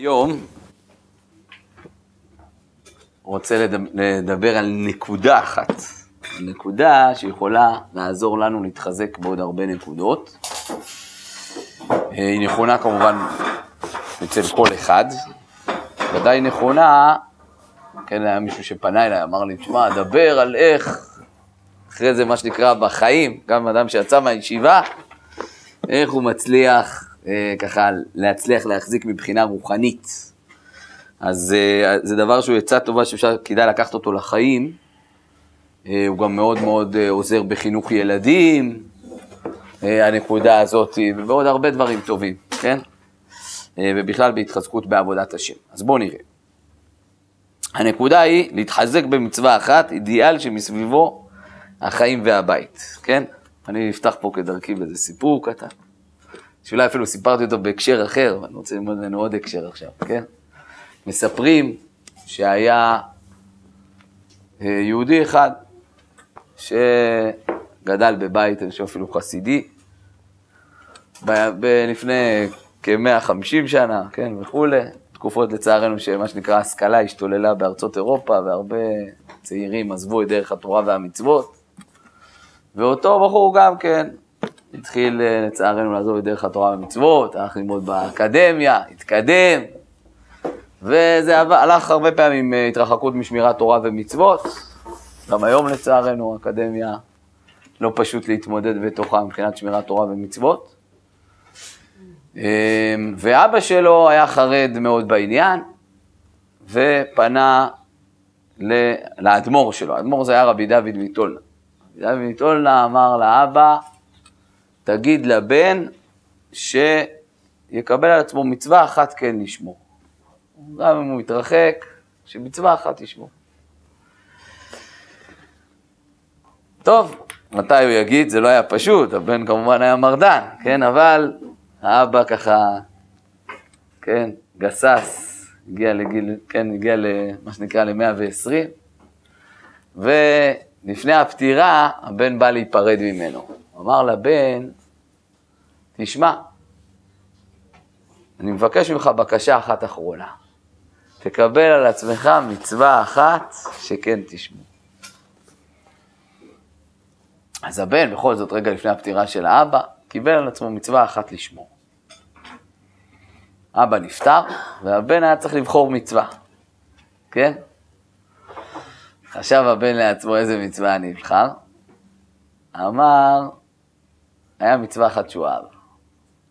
היום רוצה לדבר על נקודה אחת, נקודה שיכולה לעזור לנו להתחזק בעוד הרבה נקודות. היא נכונה כמובן אצל כל אחד, ודאי נכונה, כן, היה מישהו שפנה אליי, אמר לי, תשמע, דבר על איך, אחרי זה מה שנקרא בחיים, גם אדם שיצא מהישיבה, איך הוא מצליח ככה להצליח להחזיק מבחינה רוחנית. אז אה, זה דבר שהוא עצה טובה שאפשר, כדאי לקחת אותו לחיים. אה, הוא גם מאוד מאוד עוזר בחינוך ילדים, הנקודה הזאת, ועוד הרבה דברים טובים, כן? ובכלל בהתחזקות בעבודת השם. אז בואו נראה. הנקודה היא להתחזק במצווה אחת, אידיאל שמסביבו החיים והבית, כן? אני אפתח פה כדרכי באיזה סיפור קטן. שאולי אפילו סיפרתי אותו בהקשר אחר, ואני רוצה ללמוד ממנו עוד הקשר עכשיו, כן? מספרים שהיה אה, יהודי אחד שגדל בבית, אני חושב אפילו חסידי, לפני כ-150 שנה, כן, וכולי, תקופות לצערנו שמה שנקרא השכלה השתוללה בארצות אירופה, והרבה צעירים עזבו את דרך התורה והמצוות, ואותו בחור גם כן התחיל אה, לצערנו לעזוב את דרך התורה ומצוות, הלך ללמוד באקדמיה, התקדם, וזה הלך הרבה פעמים אה, התרחקות משמירת תורה ומצוות. גם היום לצערנו האקדמיה לא פשוט להתמודד בתוכה מבחינת שמירת תורה ומצוות. אה, ואבא שלו היה חרד מאוד בעניין, ופנה לאדמו"ר שלו, האדמו"ר זה היה רבי דוד מטולנה. רבי דוד מטולנה אמר לאבא, תגיד לבן שיקבל על עצמו מצווה אחת כן לשמור. גם אם הוא יתרחק, שמצווה אחת ישמור. טוב, מתי הוא יגיד? זה לא היה פשוט, הבן כמובן היה מרדן, כן? אבל האבא ככה, כן, גסס, הגיע לגיל, כן, הגיע למה שנקרא ל-120, ולפני הפטירה הבן בא להיפרד ממנו. אמר לבן, תשמע, אני מבקש ממך בקשה אחת אחרונה. תקבל על עצמך מצווה אחת שכן תשמעו. אז הבן, בכל זאת, רגע לפני הפטירה של האבא, קיבל על עצמו מצווה אחת לשמור. אבא נפטר, והבן היה צריך לבחור מצווה, כן? חשב הבן לעצמו איזה מצווה אני אבחר. אמר, היה מצווה אחת שהוא אהב.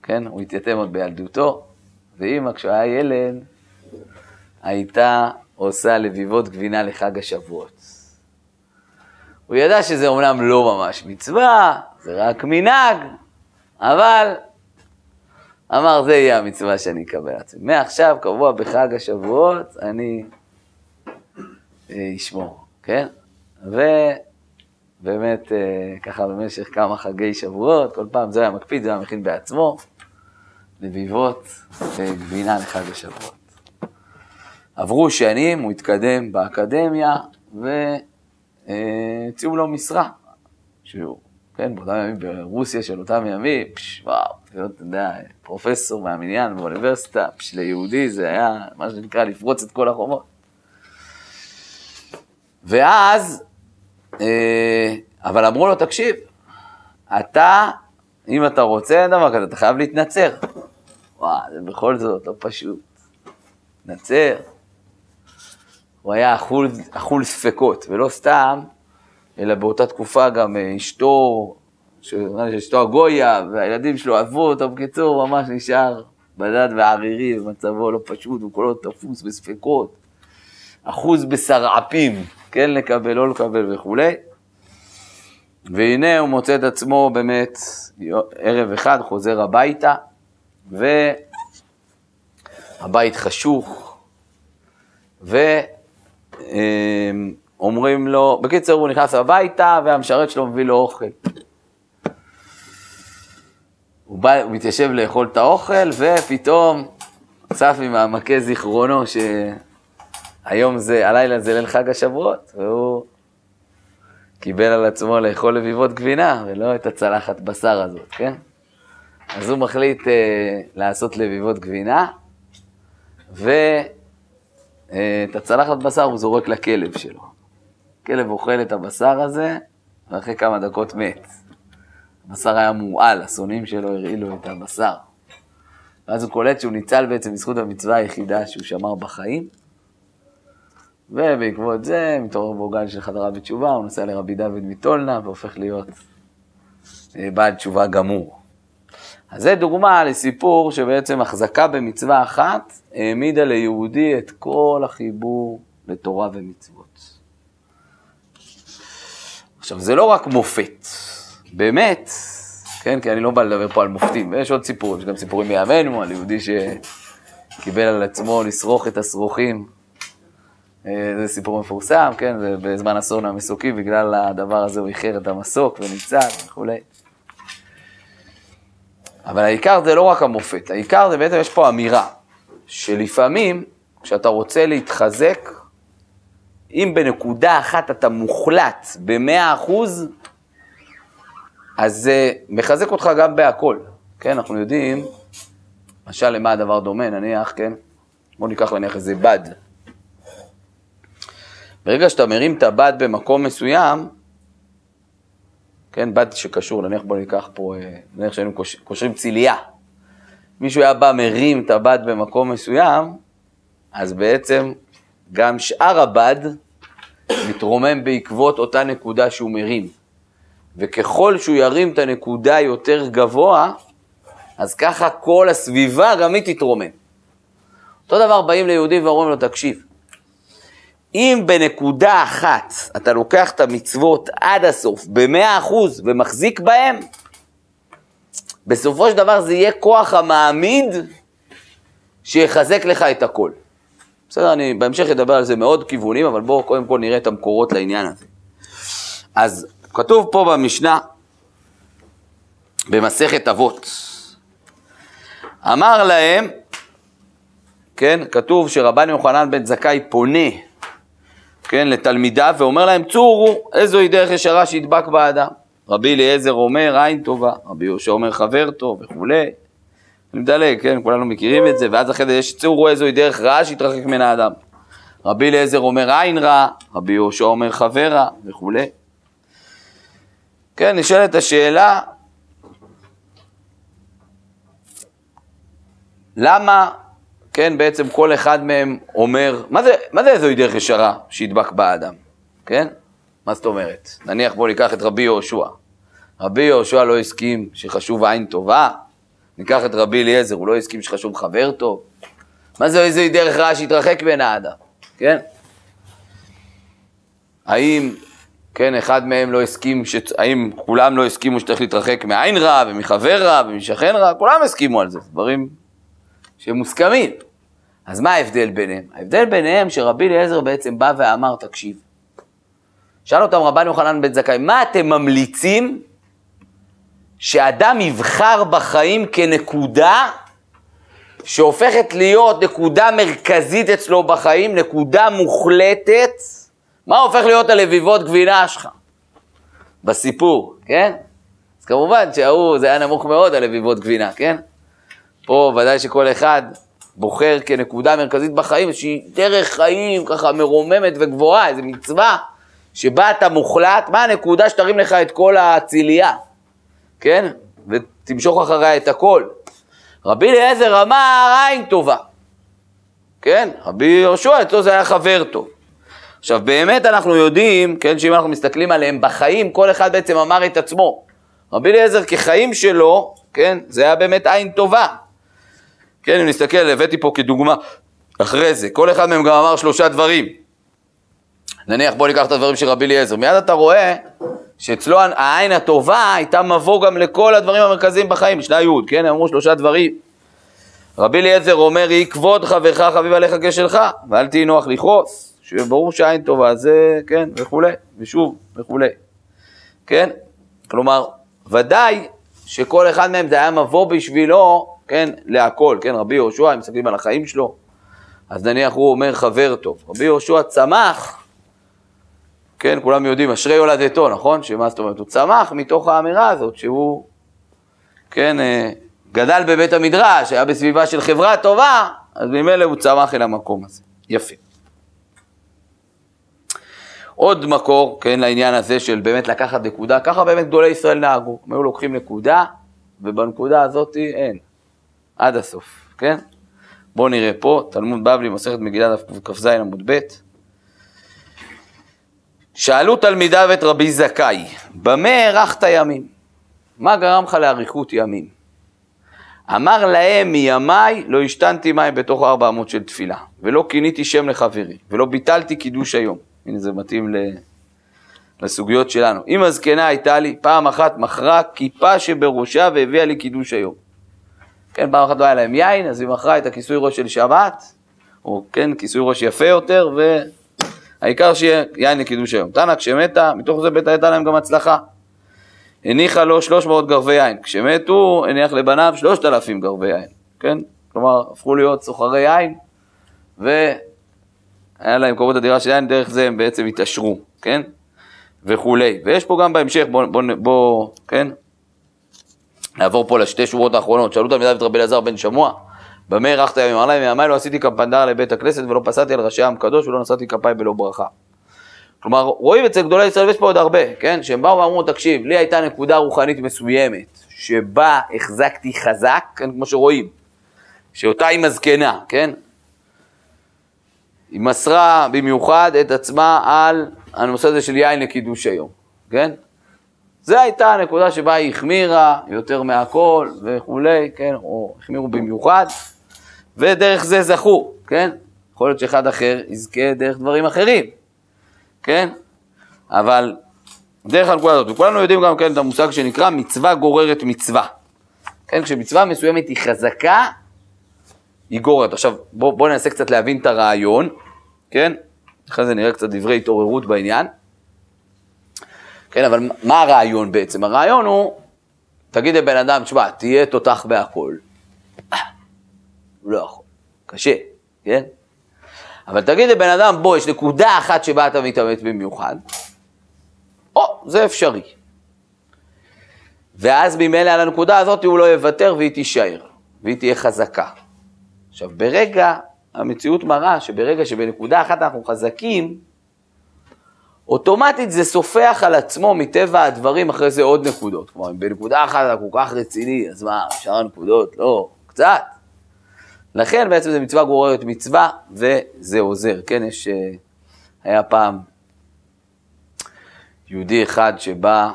כן? הוא התייתם עוד בילדותו, ואימא, כשהוא היה ילד, הייתה עושה לביבות גבינה לחג השבועות. הוא ידע שזה אומנם לא ממש מצווה, זה רק מנהג, אבל אמר, זה יהיה המצווה שאני אקבל עצמי. מעכשיו, קבוע בחג השבועות, אני אה, אשמור, כן? ובאמת, אה, ככה במשך כמה חגי שבועות, כל פעם זה היה מקפיד, זה היה מכין בעצמו. לביבות וגבינה לחג השבועות. עברו שנים, הוא התקדם באקדמיה והציעו לו משרה. שהוא, כן, באותם ימים ברוסיה של אותם ימים, פש, וואו, להיות, אתה יודע, פרופסור מהמניין באוניברסיטה, פש, ליהודי זה היה מה שנקרא לפרוץ את כל החומות. ואז, אבל אמרו לו, תקשיב, אתה, אם אתה רוצה דבר כזה, אתה חייב להתנצר. וואי, זה בכל זאת לא פשוט. נצר. הוא היה אכול, אכול ספקות, ולא סתם, אלא באותה תקופה גם אה, אשתו, שאשתו הגויה, והילדים שלו אהבו אותו, בקיצור, ממש נשאר בדד וערירי, במצבו לא פשוט, הוא כולו תפוס בספקות, אחוז בסרעפים, כן לקבל, לא לקבל וכולי. והנה הוא מוצא את עצמו באמת ערב אחד, חוזר הביתה, והבית חשוך, ואומרים לו, בקיצור הוא נכנס הביתה והמשרת שלו מביא לו אוכל. הוא, בא, הוא מתיישב לאכול את האוכל ופתאום צף ממעמקי זיכרונו שהיום זה, הלילה זה ליל חג השבועות, והוא קיבל על עצמו לאכול לביבות גבינה ולא את הצלחת בשר הזאת, כן? אז הוא מחליט אה, לעשות לביבות גבינה, ואת הצלחת בשר הוא זורק לכלב שלו. הכלב אוכל את הבשר הזה, ואחרי כמה דקות מת. הבשר היה מורעל, השונאים שלו הרעילו את הבשר. ואז הוא קולט שהוא ניצל בעצם בזכות המצווה היחידה שהוא שמר בחיים. ובעקבות זה מתעורר בו גל של חזרה בתשובה, הוא נוסע לרבי דוד מטולנה והופך להיות אה, בעל תשובה גמור. אז זה דוגמה לסיפור שבעצם החזקה במצווה אחת העמידה ליהודי את כל החיבור לתורה ומצוות. עכשיו, זה לא רק מופת, באמת, כן, כי אני לא בא לדבר פה על מופתים, ויש עוד סיפורים, יש גם סיפורים מימינו, על יהודי שקיבל על עצמו לשרוך את השרוכים. אה, זה סיפור מפורסם, כן, ובזמן אסון המסוקים, בגלל הדבר הזה הוא איחר את המסוק וניצל וכולי. אבל העיקר זה לא רק המופת, העיקר זה בעצם, יש פה אמירה, שלפעמים, כשאתה רוצה להתחזק, אם בנקודה אחת אתה מוחלט במאה אחוז, אז זה מחזק אותך גם בהכל. כן, אנחנו יודעים, למשל למה הדבר דומה, נניח, כן? בואו ניקח נניח איזה בד. ברגע שאתה מרים את הבד במקום מסוים, כן, בד שקשור, נניח בואו ניקח פה, אה, נניח שהיינו קושרים צילייה. מישהו היה בא, מרים את הבד במקום מסוים, אז בעצם גם שאר הבד מתרומם בעקבות אותה נקודה שהוא מרים. וככל שהוא ירים את הנקודה יותר גבוה, אז ככה כל הסביבה גם היא תתרומם. אותו דבר באים ליהודי ואומרים לו, תקשיב, אם בנקודה אחת אתה לוקח את המצוות עד הסוף, במאה אחוז, ומחזיק בהם, בסופו של דבר זה יהיה כוח המעמיד שיחזק לך את הכל. בסדר, אני בהמשך אדבר על זה מאוד כיוונים, אבל בואו קודם כל נראה את המקורות לעניין הזה. אז כתוב פה במשנה, במסכת אבות, אמר להם, כן, כתוב שרבן יוחנן בן זכאי פונה, כן, לתלמידיו ואומר להם, צורו, איזוהי דרך ישרה שידבק באדם. רבי אליעזר אומר, עין טובה, רבי יהושע אומר, חבר טוב וכולי. אני מדלג, כן, כולנו מכירים את זה, ואז אחרי זה יש צורו איזוהי דרך רעה שיתרחק מן האדם. רבי אליעזר אומר, עין רע, רבי יהושע אומר, חבר רע וכולי. כן, נשאלת השאלה, למה, כן, בעצם כל אחד מהם אומר, מה זה, מה זה איזוהי דרך ישרה שידבק באדם, כן? מה זאת אומרת? נניח בואו ניקח את רבי יהושע. רבי יהושע לא הסכים שחשוב עין טובה, ניקח את רבי אליעזר, הוא לא הסכים שחשוב חבר טוב. מה זה איזוהי דרך רעה שיתרחק בין האדם, כן? האם כן, אחד מהם לא הסכים, ש... האם כולם לא הסכימו שצריך להתרחק מעין רע ומחבר רע ומשכן רע? כולם הסכימו על זה, דברים שמוסכמים. אז מה ההבדל ביניהם? ההבדל ביניהם שרבי אליעזר בעצם בא ואמר, תקשיב, שאל אותם רבן יוחנן בן זכאי, מה אתם ממליצים שאדם יבחר בחיים כנקודה שהופכת להיות נקודה מרכזית אצלו בחיים, נקודה מוחלטת, מה הופך להיות הלביבות גבינה שלך? בסיפור, כן? אז כמובן שההוא, זה היה נמוך מאוד, הלביבות גבינה, כן? פה ודאי שכל אחד בוחר כנקודה מרכזית בחיים, איזושהי דרך חיים ככה מרוממת וגבוהה, איזו מצווה שבה אתה מוחלט, מה הנקודה שתרים לך את כל הצילייה, כן? ותמשוך אחריה את הכל. רבי אליעזר אמר עין טובה, כן? רבי יהושע אצלו זה היה חבר טוב. עכשיו, באמת אנחנו יודעים, כן, שאם אנחנו מסתכלים עליהם בחיים, כל אחד בעצם אמר את עצמו. רבי אליעזר כחיים שלו, כן, זה היה באמת עין טובה. כן, אם נסתכל, הבאתי פה כדוגמה, אחרי זה, כל אחד מהם גם אמר שלושה דברים. נניח, בוא ניקח את הדברים של רבי אליעזר. מיד אתה רואה שאצלו העין הטובה הייתה מבוא גם לכל הדברים המרכזיים בחיים, משנה י', כן, הם אמרו שלושה דברים. רבי אליעזר אומר, יהי כבוד חברך חביב עליך כשלך, ואל תהי נוח לכעוס. שברור שעין טובה זה, כן, וכולי, ושוב, וכולי, כן? כלומר, ודאי שכל אחד מהם זה היה מבוא בשבילו, כן, להכל, כן, רבי יהושע, אם מסתכלים על החיים שלו, אז נניח הוא אומר חבר טוב. רבי יהושע צמח, כן, כולם יודעים, אשרי יולדתו, נכון? שמה זאת אומרת? הוא צמח מתוך האמירה הזאת שהוא, כן, אה, גדל בבית המדרש, היה בסביבה של חברה טובה, אז ממילא הוא צמח אל המקום הזה. יפה. עוד מקור, כן, לעניין הזה של באמת לקחת נקודה, ככה באמת גדולי ישראל נהגו, הם היו לוקחים נקודה, ובנקודה הזאת אין, עד הסוף, כן? בואו נראה פה, תלמוד בבלי, מסכת מגילת כ"ז עמוד ב'. שאלו תלמידיו את רבי זכאי, במה הארכת ימים? מה גרם לך לאריכות ימים? אמר להם, מימיי לא השתנתי מים בתוך ארבע אמות של תפילה, ולא כיניתי שם לחברי, ולא ביטלתי קידוש היום. הנה זה מתאים לסוגיות שלנו. אם הזקנה הייתה לי, פעם אחת מכרה כיפה שבראשה והביאה לי קידוש היום. כן, פעם אחת לא היה להם יין, אז היא מכרה את הכיסוי ראש של שבת, או כן, כיסוי ראש יפה יותר, והעיקר שיהיה יין לקידוש היום. תנא, כשמתה, מתוך זה בית הייתה להם גם הצלחה. הניחה לו 300 גרבי יין. כשמתו, הניח לבניו 3,000 גרבי יין, כן? כלומר, הפכו להיות סוחרי יין, והיה להם כמות אדירה של יין, דרך זה הם בעצם התעשרו, כן? וכולי. ויש פה גם בהמשך, בוא, בוא, בוא כן? נעבור פה לשתי שורות האחרונות. שאלו תלמידיו את רבי אלעזר בן שמוע, במה ארחת ימים? אמר להם, מימיי לא עשיתי קמפנדר לבית הכנסת ולא פסעתי על ראשי עם קדוש ולא נשאתי כפיי בלא ברכה. כלומר, רואים אצל גדולי ישראל, ויש פה עוד הרבה, כן? שהם באו ואמרו, תקשיב, לי הייתה נקודה רוחנית מסוימת, שבה החזקתי חזק, כן? כמו שרואים, שאותה היא מזקנה, כן? היא מסרה במיוחד את עצמה על הנושא הזה של יין לקידוש היום, כן? זו הייתה הנקודה שבה היא החמירה יותר מהכל וכולי, כן? או החמירו במיוחד, ודרך זה זכו, כן? יכול להיות שאחד אחר יזכה דרך דברים אחרים. כן? אבל דרך הנקודה הזאת, וכולנו יודעים גם כן את המושג שנקרא מצווה גוררת מצווה. כן, כשמצווה מסוימת היא חזקה, היא גוררת. עכשיו, בואו בוא ננסה קצת להבין את הרעיון, כן? אחרי זה נראה קצת דברי התעוררות בעניין. כן, אבל מה הרעיון בעצם? הרעיון הוא, תגיד לבן אדם, תשמע, תהיה תותח בהכל. הוא לא יכול, קשה, כן? אבל תגיד לבן אדם, בוא, יש נקודה אחת שבה אתה מתאמץ במיוחד, או, זה אפשרי. ואז ממילא על הנקודה הזאת הוא לא יוותר והיא תישאר, והיא תהיה חזקה. עכשיו, ברגע, המציאות מראה שברגע שבנקודה אחת אנחנו חזקים, אוטומטית זה סופח על עצמו מטבע הדברים אחרי זה עוד נקודות. כלומר, אם בנקודה אחת אתה כל כך רציני, אז מה, שאר הנקודות? לא, קצת. לכן בעצם זה מצווה גוררת מצווה, וזה עוזר. כן, יש... אה, היה פעם יהודי אחד שבא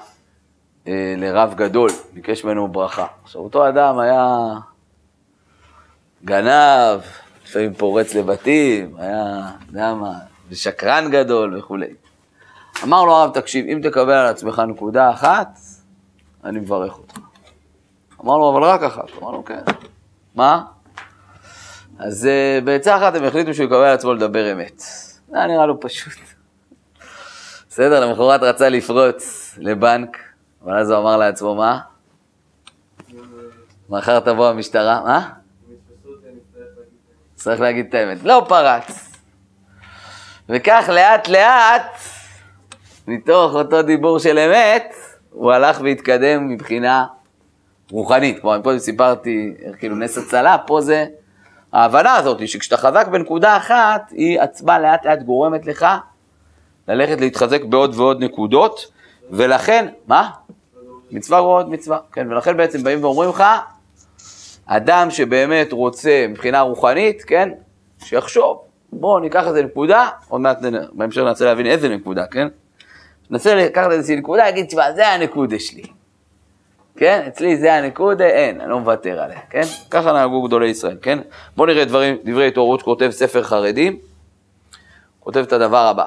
אה, לרב גדול, ביקש ממנו ברכה. עכשיו, אותו אדם היה גנב, לפעמים פורץ לבתים, היה, יודע מה, ושקרן גדול וכולי. אמר לו הרב, תקשיב, אם תקבל על עצמך נקודה אחת, אני מברך אותך. אמר לו, אבל רק אחת. אמר לו, כן. מה? אז uh, בעצה אחת הם החליטו שהוא יקבל על עצמו לדבר אמת. זה היה נראה לו פשוט. בסדר, למחרת רצה לפרוץ לבנק, אבל אז הוא אמר לעצמו, מה? מחר תבוא המשטרה, מה? צריך להגיד את האמת. לא פרץ. וכך לאט לאט, מתוך אותו דיבור של אמת, הוא הלך והתקדם מבחינה רוחנית. כלומר, פה סיפרתי, כאילו נס הצלה, פה זה ההבנה הזאת שכשאתה חזק בנקודה אחת, היא עצמה לאט לאט גורמת לך ללכת להתחזק בעוד ועוד נקודות, ולכן, מה? מצווה רואה מצווה, כן, ולכן בעצם באים ואומרים לך, אדם שבאמת רוצה מבחינה רוחנית, כן, שיחשוב, בואו ניקח איזה נקודה, עוד מעט בהמשך ננסה להבין איזה נקודה, כן? ננסה לקחת איזה נקודה, להגיד, תשמע, זה הנקודה שלי. כן? אצלי זה הנקודה, אין, אני לא מוותר עליה, כן? ככה נהגו גדולי ישראל, כן? בואו נראה דברים, דברי התעוררות שכותב ספר חרדים, כותב את הדבר הבא.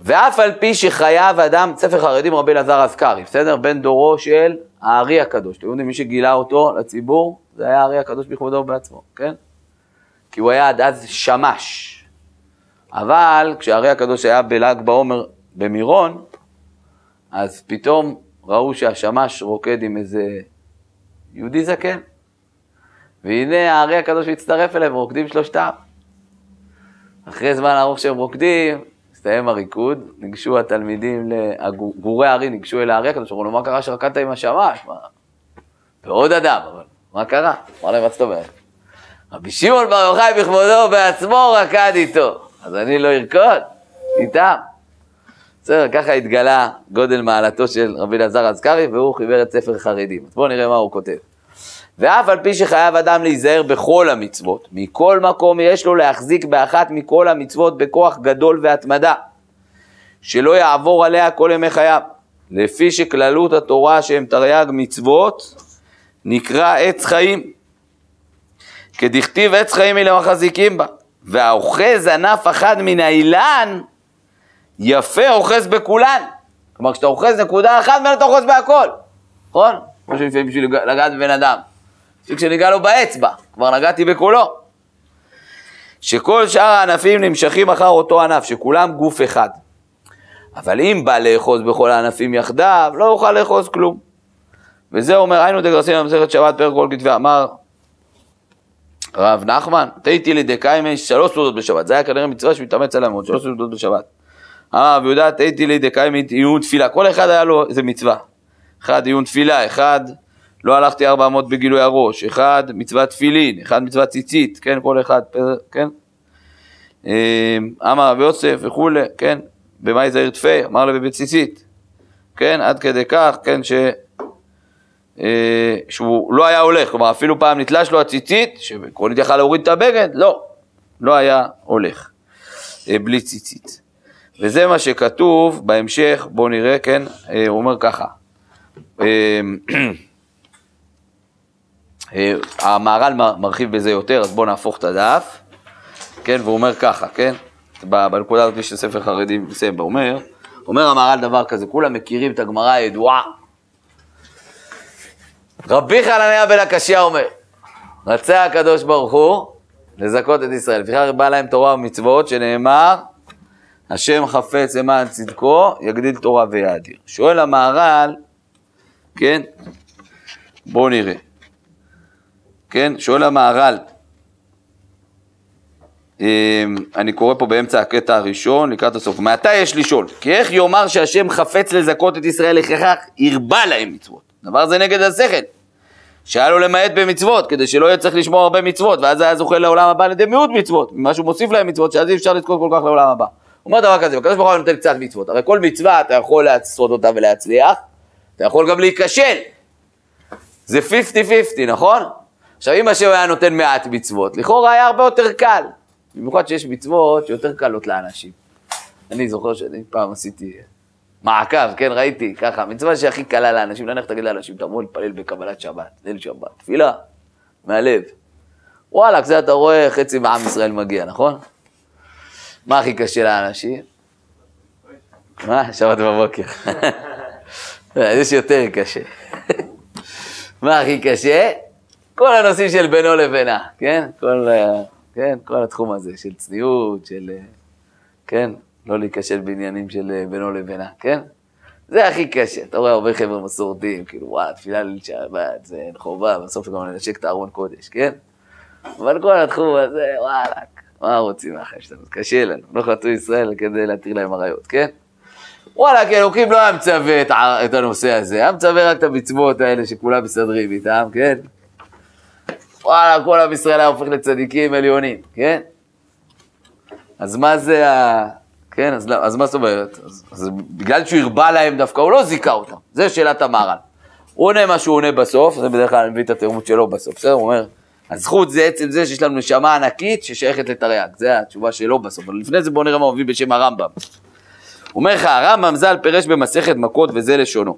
ואף על פי שחייב אדם, ספר חרדים רבי אלעזר אזכרי, בסדר? בן דורו של הארי הקדוש. אתם יודעים, מי שגילה אותו לציבור, זה היה הארי הקדוש בכבודו ובעצמו, כן? כי הוא היה עד אז שמש. אבל כשהארי הקדוש היה בל"ג בעומר במירון, אז פתאום ראו שהשמש רוקד עם איזה יהודי זקן. והנה הארי הקדוש מצטרף אליהם, רוקדים שלושתם. אחרי זמן ארוך שהם רוקדים, הסתיים הריקוד, ניגשו התלמידים, גורי הארי ניגשו אל הארי הקדוש, אמרו לו, מה קרה שרקדת עם השמש? מה? ועוד אדם, אבל מה קרה? אמר להם, מה זאת אומרת? רבי שמעון בר יוחאי בכבודו בעצמו רקד איתו, אז אני לא ארקוד איתם. בסדר, ככה התגלה גודל מעלתו של רבי אלעזר אזכרי, והוא חיבר את ספר חרדים. אז בואו נראה מה הוא כותב. ואף על פי שחייב אדם להיזהר בכל המצוות, מכל מקום יש לו להחזיק באחת מכל המצוות בכוח גדול והתמדה, שלא יעבור עליה כל ימי חייו. לפי שכללות התורה שהם תרי"ג מצוות, נקרא עץ חיים. כדכתיב עץ חיים היא למחזיקים בה, והאוחז ענף אחד מן האילן, יפה אוחז בכולן. כלומר, כשאתה אוחז נקודה אחת, ואתה אוחז בהכל, נכון? כמו שלפעמים בשביל לגעת בבן אדם. כשניגע לו באצבע, כבר נגעתי בכולו. שכל שאר הענפים נמשכים אחר אותו ענף, שכולם גוף אחד. אבל אם בא לאחוז בכל הענפים יחדיו, לא יוכל לאחוז כלום. וזה אומר, היינו דגרסים במסכת שבת פרק כל כתבי, אמר רב נחמן, תהיתי לדקאי שלוש סעודות בשבת, זה היה כנראה מצווה שמתאמץ עליה מאוד, שלוש סעודות בשבת. אמר רב יהודה, תהיתי לדקאי עיון תפילה, כל אחד היה לו איזה מצווה. אחד עיון תפילה, אחד לא הלכתי ארבע אמות בגילוי הראש, אחד מצוות תפילין, אחד מצוות ציצית, כן, כל אחד, כן. אמ, אמר רבי יוסף וכולי, כן, במאי זעיר תפי, אמר לה בציצית, כן, עד כדי כך, כן, ש... אה, שהוא לא היה הולך, כלומר אפילו פעם נתלש לו הציצית, שעקרונית יכל להוריד את הבגד, לא, לא היה הולך, אה, בלי ציצית. וזה מה שכתוב בהמשך, בואו נראה, כן, אה, הוא אומר ככה. המהר"ל מרחיב בזה יותר, אז בואו נהפוך את הדף, כן, והוא אומר ככה, כן, בנקודה הזאת של ספר חרדים, מסיים, אומר, אומר המהר"ל דבר כזה, כולם מכירים את הגמרא הידועה. רבי חנניה בן הקשיא אומר, רצה הקדוש ברוך הוא לזכות את ישראל, לפיכך בא להם תורה ומצוות, שנאמר, השם חפץ למען צדקו, יגדיל תורה ויאדיר. שואל המהר"ל, כן, בואו נראה. כן? שואל המהר"ל, אמ, אני קורא פה באמצע הקטע הראשון, לקראת הסוף. מעתה יש לשאול, כי איך יאמר שהשם חפץ לזכות את ישראל לכך ירבה להם מצוות? דבר זה נגד השכל. שהיה לו למעט במצוות, כדי שלא יהיה צריך לשמור הרבה מצוות, ואז היה זוכה לעולם הבא על ידי מיעוט מצוות, ממה שהוא מוסיף להם מצוות, שאז אי אפשר לזכות כל כך לעולם הבא. אומר דבר כזה, הקדוש ברוך הוא נותן קצת מצוות, הרי כל מצווה אתה יכול לעשות אותה ולהצליח, אתה יכול גם להיכשל. זה 50-50, נכון? עכשיו, אם השם היה נותן מעט מצוות, לכאורה היה הרבה יותר קל. במיוחד שיש מצוות שיותר קלות לאנשים. אני זוכר שאני פעם עשיתי מעקב, כן, ראיתי, ככה, המצווה שהכי קלה לאנשים, לא נלך תגיד לאנשים, תבואו להתפלל בקבלת שבת, ליל שבת, תפילה, מהלב. וואלה, זה אתה רואה, חצי מעם ישראל מגיע, נכון? מה הכי קשה לאנשים? מה? שבת בבוקר. יש יותר קשה. מה הכי קשה? כל הנושאים של בינו לבינה, כן? כל, כן? כל התחום הזה של צניעות, של, כן? לא להיכשל בעניינים של אה, בינו לבינה, כן? זה הכי קשה. אתה רואה הרבה חבר'ה מסורתיים, כאילו, וואי, תפילה ליל שבת, זה חובה, בסוף גם לנשק את הארון קודש, כן? אבל כל התחום הזה, וואלה, מה רוצים מהחיים שלנו? קשה לנו. לא חטאו ישראל כדי להתיר להם עריות, כן? וואלה, כי אלוקים לא היה מצווה את הנושא הזה, היה מצווה רק את המצוות האלה שכולם מסתדרים איתם, כן? וואלה, כל עם ישראל היה הופך לצדיקים עליונים, כן? אז מה זה ה... כן, אז, לא, אז מה זאת אומרת? אז, אז בגלל שהוא הרבה להם דווקא, הוא לא זיכה אותם. זה שאלת המהר"ל. הוא עונה מה שהוא עונה בסוף, זה בדרך כלל אני מביא את התרמות שלו בסוף, בסדר? הוא אומר, הזכות זה עצם זה שיש לנו נשמה ענקית ששייכת לתרי"ג, זה התשובה שלו בסוף. אבל לפני זה בואו נראה מה מביא בשם הרמב"ם. אומר לך, הרמב"ם ז"ל פירש במסכת מכות וזה לשונו.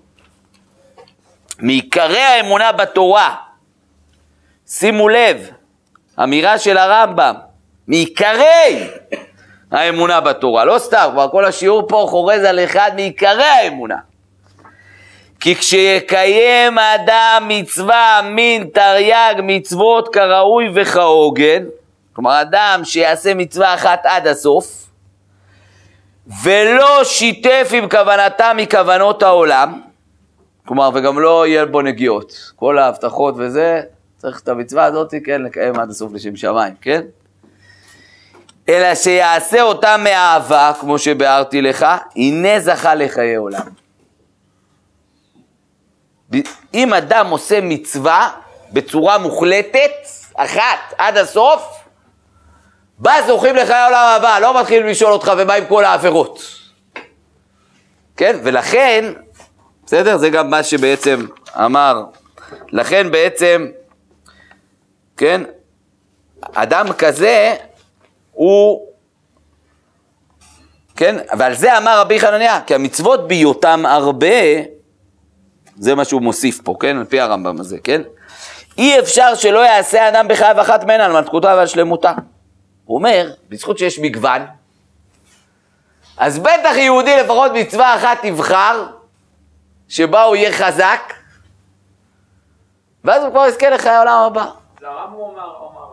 מעיקרי האמונה בתורה שימו לב, אמירה של הרמב"ם, מעיקרי האמונה בתורה, לא סתם, כבר כל השיעור פה חורז על אחד מעיקרי האמונה. כי כשיקיים האדם מצווה מן תרי"ג מצוות כראוי וכהוגן, כלומר אדם שיעשה מצווה אחת עד הסוף, ולא שיתף עם כוונתה מכוונות העולם, כלומר וגם לא יהיה בו נגיעות, כל ההבטחות וזה, צריך את המצווה הזאת, כן, לקיים עד הסוף לשם שמיים, כן? אלא שיעשה אותה מאהבה, כמו שביארתי לך, הנה זכה לחיי עולם. אם אדם עושה מצווה בצורה מוחלטת, אחת, עד הסוף, בא זוכים לחיי העולם הבא, לא מתחילים לשאול אותך ומה עם כל העבירות. כן, ולכן, בסדר? זה גם מה שבעצם אמר. לכן בעצם, כן, אדם כזה הוא, כן, ועל זה אמר רבי חנניה, כי המצוות בהיותם הרבה, זה מה שהוא מוסיף פה, כן, על פי הרמב"ם הזה, כן? אי אפשר שלא יעשה אדם בחייו אחת מהן על מתקותה ועל שלמותה. הוא אומר, בזכות שיש מגוון, אז בטח יהודי לפחות מצווה אחת תבחר, שבה הוא יהיה חזק, ואז הוא כבר יזכה לחיי העולם הבא. זה הרב הוא אמר, אמר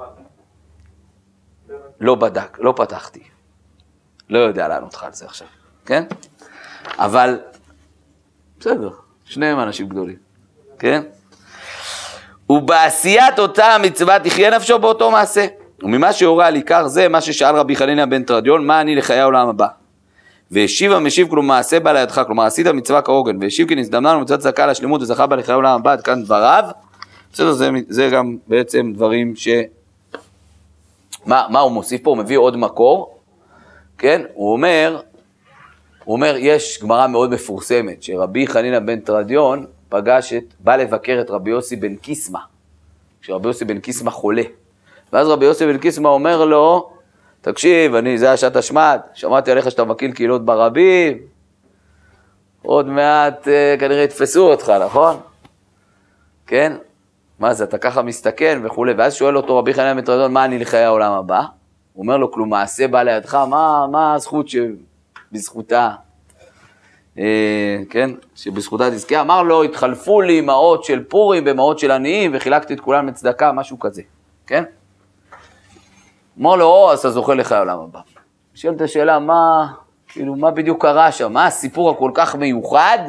לא בדק, לא פתחתי. לא יודע לענות לך על זה עכשיו, כן? אבל, בסדר, שניהם אנשים גדולים, כן? ובעשיית אותה המצווה תחיה נפשו באותו מעשה. וממה שהורה על עיקר זה, מה ששאל רבי חנינא בן תרדיון, מה אני לחיי העולם הבא? והשיב המשיב, כלומר מעשה בא לידך, כלומר עשית מצווה כהוגן, והשיב כי נזדמנה לנו מצוות צדקה לשלמות וזכה בה לחיי העולם הבא, עד כאן דבריו. בסדר, זה, זה גם בעצם דברים ש... מה, מה הוא מוסיף פה? הוא מביא עוד מקור, כן? הוא אומר, הוא אומר, יש גמרא מאוד מפורסמת, שרבי חנינא בן תרדיון פגש את, בא לבקר את רבי יוסי בן קיסמא, כשרבי יוסי בן קיסמא חולה. ואז רבי יוסי בן קיסמא אומר לו, תקשיב, אני, זה השעת השמד, שמעתי עליך שאתה מקיל קהילות ברבים, עוד מעט אה, כנראה יתפסו אותך, נכון? כן? מה זה, אתה ככה מסתכן וכולי, ואז שואל אותו רבי חניה מטרדון, מה אני לחיי העולם הבא? הוא אומר לו, כלום מעשה בא לידך, מה, מה הזכות שבזכותה, אה, כן, שבזכותה תזכה? אמר לו, התחלפו לי אמהות של פורים ואמהות של עניים, וחילקתי את כולם לצדקה, משהו כזה, כן? אמר לו, או, אז אתה זוכה לחיי העולם הבא. שואל את השאלה, מה, כאילו, מה בדיוק קרה שם? מה הסיפור הכל כך מיוחד?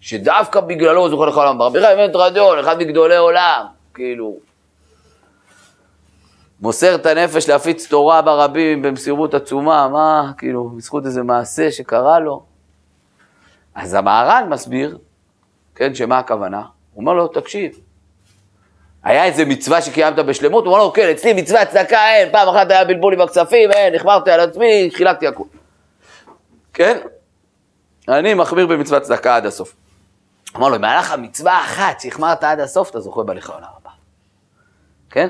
שדווקא בגללו הוא זוכה לכל העולם. רבי חיים בן רדיון, אחד מגדולי עולם, כאילו, מוסר את הנפש להפיץ תורה ברבים במסירות עצומה, מה, כאילו, בזכות איזה מעשה שקרה לו. אז המהר"ן מסביר, כן, שמה הכוונה? הוא אומר לו, תקשיב, היה איזה מצווה שקיימת בשלמות? הוא אומר לו, כן, אצלי מצווה צדקה אין, פעם אחת היה בלבול עם הכספים, אין, החמרתי על עצמי, חילקתי הכול. כן? אני מחמיר במצוות צדקה עד הסוף. אמר לו, אם היה לך מצווה אחת שהחמרת עד הסוף, אתה זוכה עולם הבא. כן?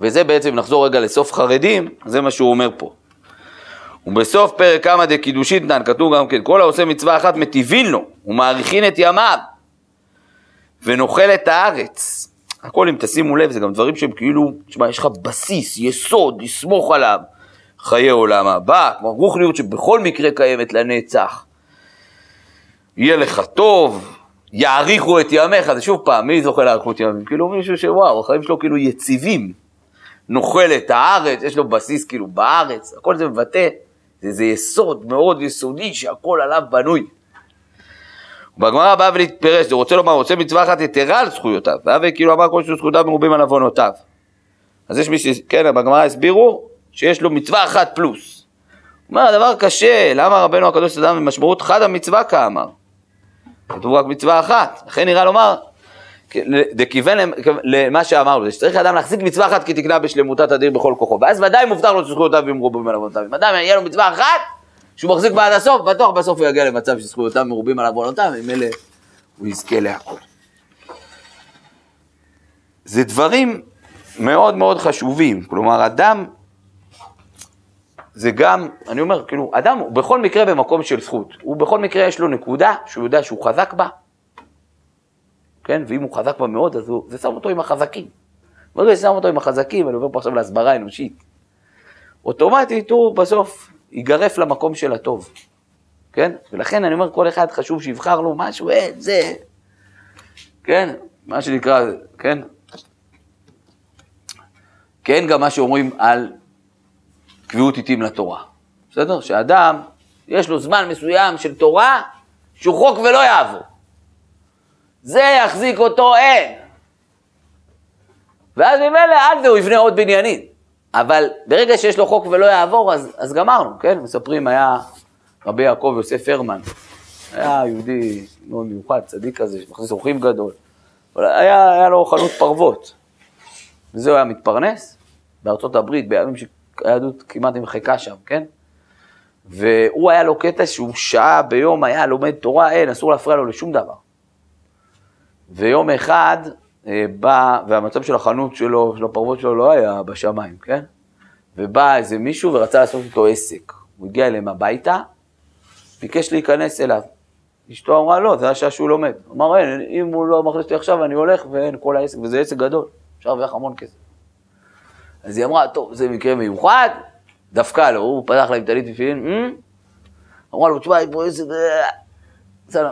וזה בעצם, נחזור רגע לסוף חרדים, זה מה שהוא אומר פה. ובסוף פרק כמה דקידושיתנן, כתוב גם כן, כל העושה מצווה אחת מטיבין לו, ומאריכין את ימיו, ונאכל את הארץ. הכל, אם תשימו לב, זה גם דברים שהם כאילו, תשמע, יש לך בסיס, יסוד, לסמוך עליו. חיי עולם הבא, כמו רוחניות שבכל מקרה קיימת לנצח. יהיה לך טוב, יאריכו את ימיך, זה שוב פעם, מי זוכה לאריכות ימים? כאילו מישהו שוואו, החיים שלו כאילו יציבים. נוכל את הארץ, יש לו בסיס כאילו בארץ, הכל זה מבטא, זה, זה יסוד מאוד יסודי שהכל עליו בנוי. בגמרא בא ולהתפרש, זה רוצה לומר, רוצה מצווה אחת יתרה על זכויותיו, ואז כאילו אמר כל שזכויותיו מרובים על עוונותיו. אז יש מי ש... כן, בגמרא הסבירו שיש לו מצווה אחת פלוס. אומר, הדבר קשה, למה רבנו הקדוש אדם במשמעות חד המצווה כאמר? כתוב רק מצווה אחת, לכן נראה לומר, דכיוון למה שאמרנו, שצריך אדם להחזיק מצווה אחת כי תקנה בשלמותה תדיר בכל כוחו, ואז ודאי מובטח לו שזכויותיו במרובים על עוונותיו. אם אדם יהיה לו מצווה אחת, שהוא מחזיק בה עד הסוף, בטוח בסוף הוא יגיע למצב שזכויותיו מרובים על עוונותיו, עם אלה הוא יזכה להכל. זה דברים מאוד מאוד חשובים, כלומר אדם זה גם, אני אומר, כאילו, אדם הוא בכל מקרה במקום של זכות, הוא בכל מקרה יש לו נקודה שהוא יודע שהוא חזק בה, כן, ואם הוא חזק בה מאוד, אז הוא, זה שם אותו עם החזקים. ברגע ששם אותו עם החזקים, אני עובר פה עכשיו להסברה אנושית, אוטומטית הוא בסוף ייגרף למקום של הטוב, כן? ולכן אני אומר, כל אחד חשוב שיבחר לו משהו, אה, זה, כן? מה שנקרא, כן? כן, גם מה שאומרים על קביעות עיתים לתורה. בסדר? שאדם, יש לו זמן מסוים של תורה שהוא חוק ולא יעבור. זה יחזיק אותו אין. ואז ממילא עד זה הוא יבנה עוד בניינים. אבל ברגע שיש לו חוק ולא יעבור, אז, אז גמרנו, כן? מספרים, היה רבי יעקב יוסף הרמן, היה יהודי מאוד מיוחד, צדיק כזה, שמכניס אורחים גדול. אבל היה, היה לו חנות פרוות. וזה הוא היה מתפרנס בארצות הברית, בימים שהיהדות כמעט נמחקה שם, כן? והוא היה לו קטע שהוא שעה ביום היה לומד תורה, אין, אסור להפריע לו לשום דבר. ויום אחד אה, בא, והמצב של החנות שלו, של הפרוות שלו לא היה בשמיים, כן? ובא איזה מישהו ורצה לעשות איתו עסק. הוא הגיע אליהם הביתה, ביקש להיכנס אליו. אשתו אמרה לא, זה השעה שהוא לומד. הוא אמר, אין, אם הוא לא מכניס אותי עכשיו, אני הולך ואין כל העסק, וזה עסק גדול, אפשר להרוויח המון כסף. אז היא אמרה, טוב, זה מקרה מיוחד, דפקה לו, הוא פתח להם טלית תפילין, אה? אמרה לו, תשמע, יש פה עסק, בסדר.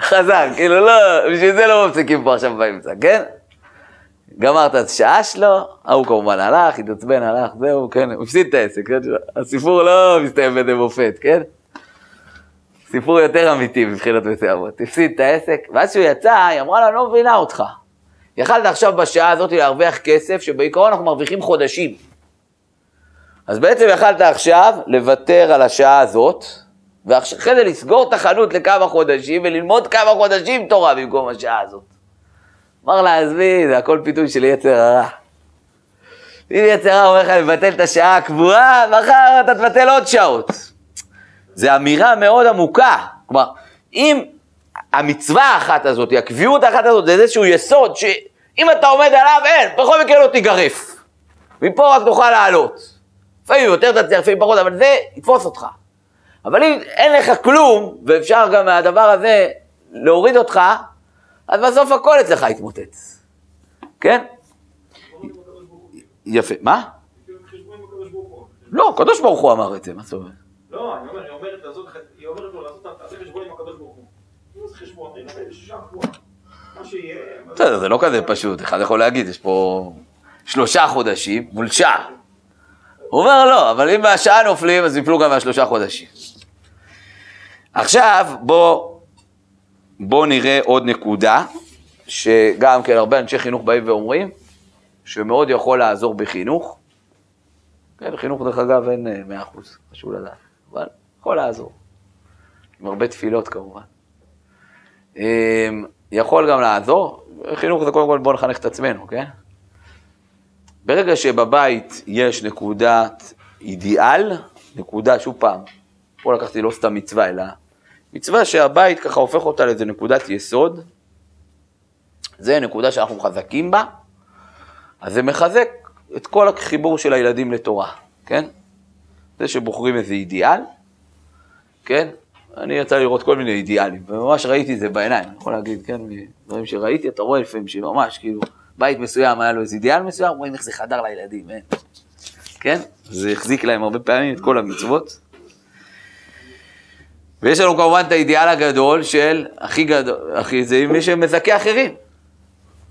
חזר, כאילו לא, בשביל זה לא מפסיקים פה עכשיו באמצע, כן? גמר את השעה שלו, ההוא כמובן הלך, התעצבן, הלך, זהו, כן, הוא הפסיד את העסק, כן? הסיפור לא מסתיים באיזה מופת, כן? סיפור יותר אמיתי מבחינת מסוימות, הפסיד את העסק, ואז כשהוא יצא, היא אמרה לו, אני לא מבינה אותך. יכלת עכשיו בשעה הזאת להרוויח כסף, שבעיקרון אנחנו מרוויחים חודשים. אז בעצם יכלת עכשיו לוותר על השעה הזאת, ואחרי זה לסגור את החנות לכמה חודשים וללמוד כמה חודשים תורה במקום השעה הזאת. אמר לה, עזבי, זה הכל פיתוי של יצר הרע. אם יצר הרע אומר לך לבטל את השעה הקבועה, מחר אתה תבטל עוד שעות. זו אמירה מאוד עמוקה. כלומר, אם המצווה האחת הזאת, הקביעות האחת הזאת, זה איזשהו יסוד שאם אתה עומד עליו, אין, בכל מקרה לא תיגרף. מפה רק תוכל לעלות. לפעמים יותר תצליח, לפעמים פחות, אבל זה יתפוס אותך. אבל אם אין לך כלום, ואפשר גם מהדבר הזה להוריד אותך, אז בסוף הכל אצלך יתמוטט. כן? יפה. מה? לא, הקדוש ברוך הוא אמר את זה, מה זאת אומרת? לא, אני אומר, היא אומרת לו לעשות תעשה חשבון עם הקדוש ברוך הוא. אם זה חשבון, אני שישה קבועה. מה שיהיה... בסדר, זה לא כזה פשוט, אחד יכול להגיד, יש פה שלושה חודשים מול שעה. הוא אומר לא, אבל אם מהשעה נופלים, אז יפלו גם מהשלושה חודשים. עכשיו, בוא, בוא נראה עוד נקודה, שגם כן הרבה אנשי חינוך באים ואומרים, שמאוד יכול לעזור בחינוך. כן, בחינוך דרך אגב אין אה, מאה אחוז, חשוב לדעת, אבל יכול לעזור. עם הרבה תפילות כמובן. אמ, יכול גם לעזור, חינוך זה קודם כל בוא נחנך את עצמנו, כן? ברגע שבבית יש נקודת אידיאל, נקודה, שוב פעם, פה לקחתי לא סתם מצווה, אלא מצווה שהבית ככה הופך אותה לאיזה נקודת יסוד, זה נקודה שאנחנו חזקים בה, אז זה מחזק את כל החיבור של הילדים לתורה, כן? זה שבוחרים איזה אידיאל, כן? אני יצא לראות כל מיני אידיאלים, וממש ראיתי את זה בעיניים, אני יכול להגיד, כן, דברים שראיתי, אתה רואה לפעמים שממש, כאילו, בית מסוים היה לו איזה אידיאל מסוים, רואים איך זה חדר לילדים, אין. כן? זה החזיק להם הרבה פעמים את כל המצוות. ויש לנו כמובן את האידיאל הגדול של הכי גדול, הכי זה מי שמזכה אחרים.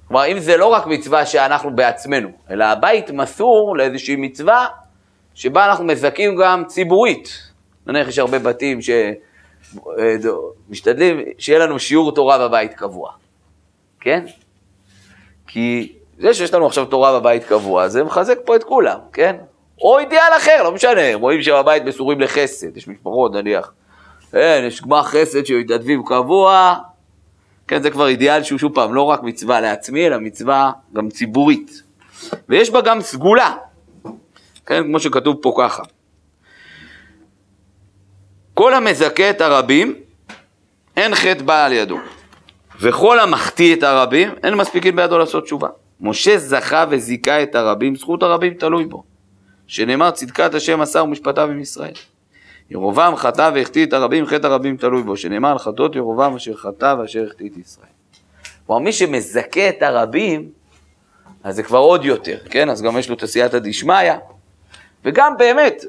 כלומר, אם זה לא רק מצווה שאנחנו בעצמנו, אלא הבית מסור לאיזושהי מצווה שבה אנחנו מזכים גם ציבורית. נניח יש הרבה בתים שמשתדלים אה, שיהיה לנו שיעור תורה בבית קבוע, כן? כי זה שיש לנו עכשיו תורה בבית קבוע, זה מחזק פה את כולם, כן? או אידיאל אחר, לא משנה, רואים שבבית מסורים לחסד, יש משפחות נניח, אין, יש גמר חסד שמתנדבים קבוע, כן, זה כבר אידיאל שהוא שוב פעם לא רק מצווה לעצמי, אלא מצווה גם ציבורית. ויש בה גם סגולה, כן, כמו שכתוב פה ככה. כל המזכה את הרבים, אין חטא בא על ידו. וכל המחטיא את הרבים, אין מספיקים בידו לעשות תשובה. משה זכה וזיכה את הרבים, זכות הרבים תלוי בו. שנאמר צדקת השם עשה ומשפטיו עם ישראל. ירובעם חטא והחטיא את הרבים, חטא הרבים תלוי בו, שנאמר על חטאות ירובעם אשר חטא ואשר החטיא את ישראל. כלומר, מי שמזכה את הרבים, אז זה כבר עוד יותר, כן? אז גם יש לו את עשייתא דשמיא, וגם באמת,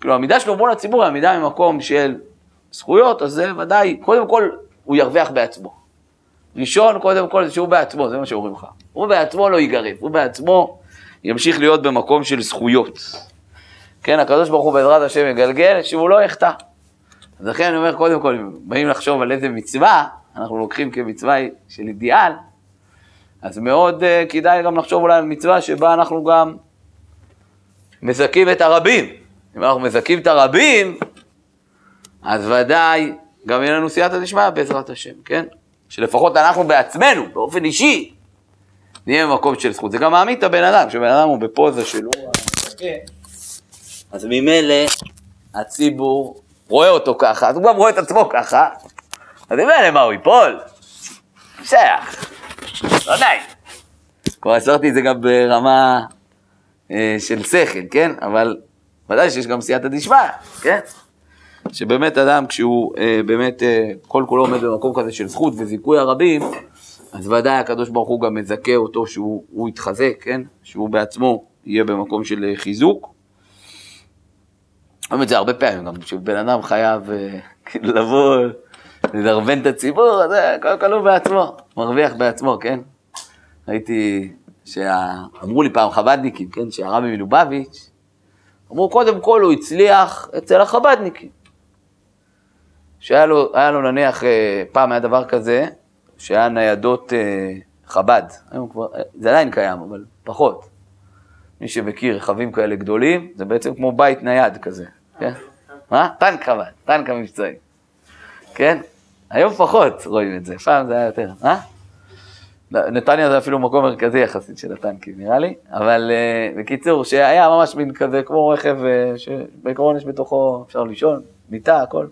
כאילו המידה שלו מול הציבור היא עמידה ממקום של זכויות, אז זה ודאי, קודם כל הוא ירוויח בעצמו. ראשון, קודם כל, זה שהוא בעצמו, זה מה שאומרים לך. הוא בעצמו לא ייגרף, הוא בעצמו ימשיך להיות במקום של זכויות. כן, הקדוש ברוך הוא בעזרת השם יגלגל, שהוא לא יחטא. אז לכן אני אומר, קודם כל, אם באים לחשוב על איזה מצווה, אנחנו לוקחים כמצווה של אידיאל, אז מאוד uh, כדאי גם לחשוב אולי על מצווה שבה אנחנו גם מזכים את הרבים. אם אנחנו מזכים את הרבים, אז ודאי גם יהיה לנו סייעתא דשמיא בעזרת השם, כן? שלפחות אנחנו בעצמנו, באופן אישי, נהיה במקום של זכות. זה גם מעמיד את הבן אדם, כשבן אדם הוא בפוזה של הוא המתקן, אז ממילא הציבור רואה אותו ככה, אז הוא גם רואה את עצמו ככה, אז ממילא מה, הוא ייפול? שייך, לא די. כבר הסברתי את זה גם ברמה אה, של שכל, כן? אבל ודאי שיש גם סייעתא דשמיא, כן? שבאמת אדם כשהוא אה, באמת אה, כל כולו עומד במקום כזה של זכות וזיכוי הרבים, אז ודאי הקדוש ברוך הוא גם מזכה אותו שהוא יתחזק, כן? שהוא בעצמו יהיה במקום של אה, חיזוק. אומרים את זה הרבה פעמים, גם כשבן אדם חייב אה, כאילו לבוא, לדרבן את הציבור, אז קודם כל הוא בעצמו, מרוויח בעצמו, כן? הייתי, שאמרו לי פעם חב"דניקים, כן? שהרבי מלובביץ', אמרו קודם כל הוא הצליח אצל החב"דניקים. שהיה לו, לו נניח, אה, פעם היה דבר כזה, שהיה ניידות אה, חב"ד, היום כבר, זה עדיין קיים, אבל פחות. מי שמכיר רכבים כאלה גדולים, זה בעצם כמו בית נייד כזה, כן? מה? טנק חב"ד, טנק המבצעי, כן? היום פחות רואים את זה, פעם זה היה יותר, אה? נתניה זה אפילו מקום מרכזי יחסית של הטנקים, נראה לי, אבל uh, בקיצור, שהיה ממש מין כזה, כמו רכב uh, שבעקרון יש בתוכו, אפשר לישון, מיטה, הכל.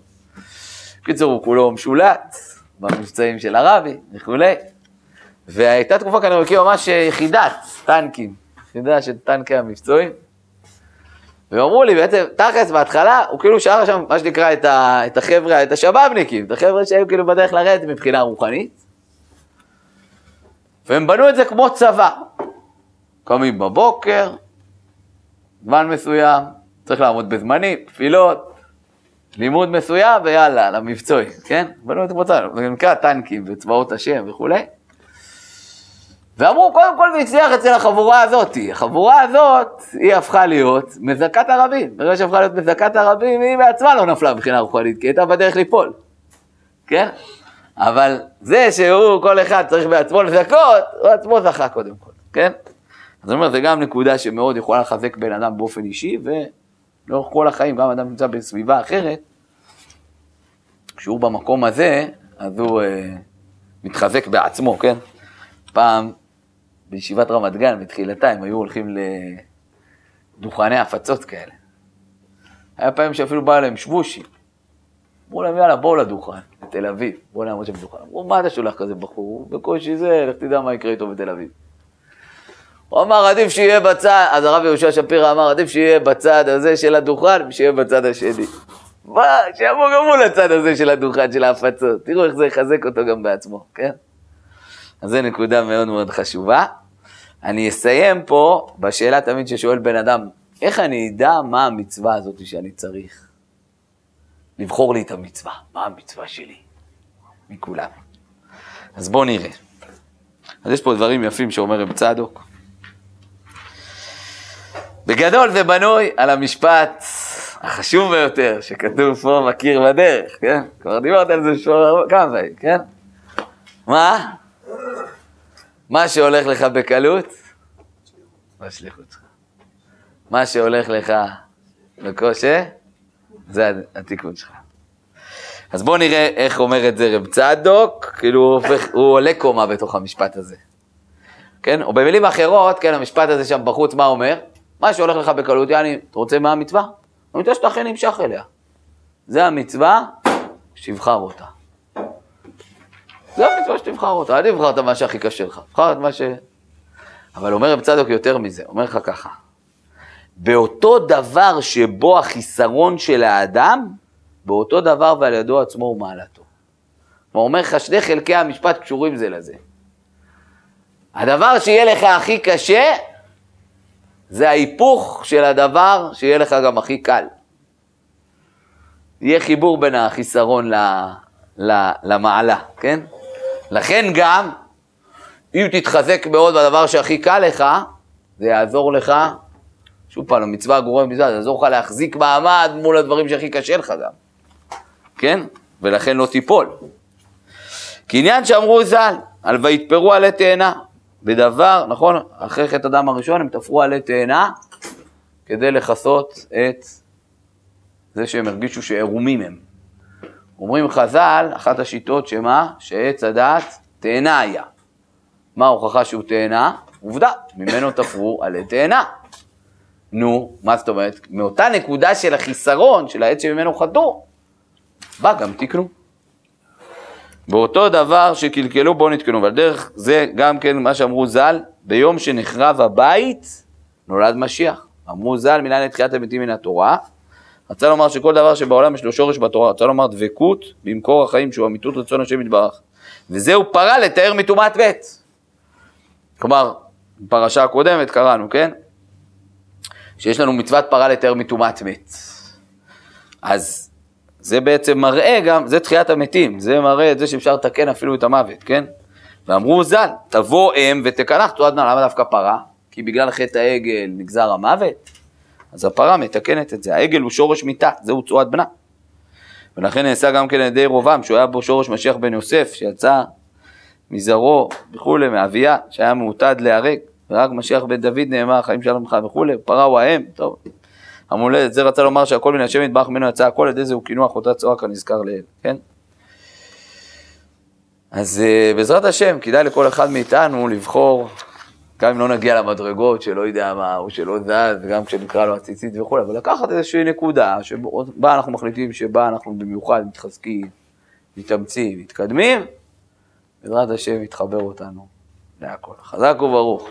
בקיצור, הוא כולו משולט במבצעים של הרבי וכולי. והייתה תקופה אני מכיר ממש יחידת טנקים, יחידה של טנקי המבצועים. ואמרו לי, בעצם, תכלס בהתחלה, הוא כאילו שאר שם, מה שנקרא, את, ה, את החבר'ה, את השבאבניקים, את החבר'ה שהיו כאילו בדרך לרדת מבחינה רוחנית. והם בנו את זה כמו צבא. קמים בבוקר, זמן מסוים, צריך לעמוד בזמנים, תפילות, לימוד מסוים ויאללה, למבצועי, כן? בנו את זה כמו צבא, זה נקרא טנקים וצבאות השם וכולי. ואמרו, קודם כל זה הצליח אצל החבורה הזאת. החבורה הזאת, היא הפכה להיות מזכת הרבים. ברגע שהפכה להיות מזכת הרבים, היא בעצמה לא נפלה מבחינה רוחנית, כי היא הייתה בדרך ליפול. כן? אבל זה שהוא, כל אחד צריך בעצמו לזכות, הוא עצמו זכה קודם כל, כן? אז אני אומר, זה גם נקודה שמאוד יכולה לחזק בן אדם באופן אישי, ולאורך כל החיים, גם אדם נמצא בסביבה אחרת, כשהוא במקום הזה, אז הוא אה, מתחזק בעצמו, כן? פעם בישיבת רמת גן, בתחילתה, הם היו הולכים לדוכני הפצות כאלה. היה פעמים שאפילו בא להם שבושים. אמרו להם, יאללה, בואו לדוכן, בתל אביב, בואו נעמוד שם בדוכן. אמרו, מה אתה שולח כזה בחור? בקושי זה, לך תדע מה יקרה איתו בתל אביב. הוא אמר, עדיף שיהיה בצד, אז הרב יהושע שפירא אמר, עדיף שיהיה בצד הזה של הדוכן, ושיהיה בצד השני. מה, שיבוא גם הוא לצד הזה של הדוכן, של ההפצות. תראו איך זה יחזק אותו גם בעצמו, כן? אז זו נקודה מאוד מאוד חשובה. אני אסיים פה בשאלה תמיד ששואל בן אדם, איך אני אדע מה המצווה הזאת שאני צריך? לבחור לי את המצווה, מה המצווה שלי? מכולם. אז בואו נראה. אז יש פה דברים יפים שאומר רב צדוק. בגדול זה בנוי על המשפט החשוב ביותר שכתוב פה בקיר בדרך, כן? כבר דיברת על זה כמה פעמים, כן? מה? מה שהולך לך בקלות, בשליחות שלך. מה שהולך לך בקושי, זה התיקון שלך. אז בואו נראה איך אומר את זה רב צדוק, כאילו הוא, הופך, הוא עולה קומה בתוך המשפט הזה. כן? או במילים אחרות, כן, המשפט הזה שם בחוץ, מה אומר? מה שהולך לך בקלות, יעני, אתה רוצה מה המצווה? המצווה שאתה אכן נמשך אליה. זה המצווה, שתבחר אותה. זה המצווה שתבחר אותה, אל תבחר את מה שהכי קשה לך, תבחר את מה ש... אבל אומר רב צדוק יותר מזה, אומר לך ככה, באותו דבר שבו החיסרון של האדם, באותו דבר ועל ידו עצמו ומעלתו. הוא אומר לך, שני חלקי המשפט קשורים זה לזה. הדבר שיהיה לך הכי קשה, זה ההיפוך של הדבר שיהיה לך גם הכי קל. יהיה חיבור בין החיסרון ל, למעלה, כן? לכן גם, אם תתחזק מאוד בדבר שהכי קל לך, זה יעזור לך שוב פעם, המצווה הגורם במצווה, זה יעזור לך להחזיק מעמד מול הדברים שהכי קשה לך גם, כן? ולכן לא תיפול. כעניין שאמרו ז"ל, על ויתפרו עלי תאנה, בדבר, נכון, אחרי חטא הדם הראשון הם תפרו עלי תאנה כדי לכסות את זה שהם הרגישו שעירומים הם. אומרים חז"ל, אחת השיטות שמה? שעץ הדעת תאנה היה. מה ההוכחה שהוא תאנה? עובדה, ממנו תפרו עלי תאנה. נו, מה זאת אומרת? מאותה נקודה של החיסרון של העץ שממנו חטאו, בא גם תקנו. באותו דבר שקלקלו בו נתקנו, ועל דרך זה גם כן מה שאמרו ז"ל, ביום שנחרב הבית נולד משיח. אמרו ז"ל מנין לתחיית המתים מן התורה. רצה לומר שכל דבר שבעולם יש לו שורש בתורה, רצה לומר דבקות במקור החיים שהוא אמיתות רצון השם יתברך. וזהו פרה לתאר מטומאת מת. כלומר, בפרשה הקודמת קראנו, כן? שיש לנו מצוות פרה לתאר מטומאת מת. אז זה בעצם מראה גם, זה תחיית המתים, זה מראה את זה שאפשר לתקן אפילו את המוות, כן? ואמרו ז"ל, תבוא אם ותקנח תועד נא, למה דווקא פרה? כי בגלל חטא העגל נגזר המוות? אז הפרה מתקנת את זה, העגל הוא שורש מיתה, זהו צועת בנה. ולכן נעשה גם כן על ידי רובם, שהוא היה בו שורש משיח בן יוסף, שיצא מזרעו וכולי, מאביה, שהיה מעוטד להיהרג, ורק משיח בן דוד נאמר, חיים שלום לך וכולי, פרה הוא האם, טוב. המולדת, זה רצה לומר שהכל מן השם יתברך ממנו יצא הכל, על ידי זה הוא קינוח אותה צורה כנזכר לעיל, כן? אז uh, בעזרת השם, כדאי לכל אחד מאיתנו לבחור, גם אם לא נגיע למדרגות שלא יודע מה, או שלא זז, וגם כשנקרא לו הציצית וכולי, אבל לקחת איזושהי נקודה שבה אנחנו מחליטים שבה אנחנו במיוחד מתחזקים, מתאמצים, מתקדמים, בעזרת השם יתחבר אותנו להכל. חזק וברוך.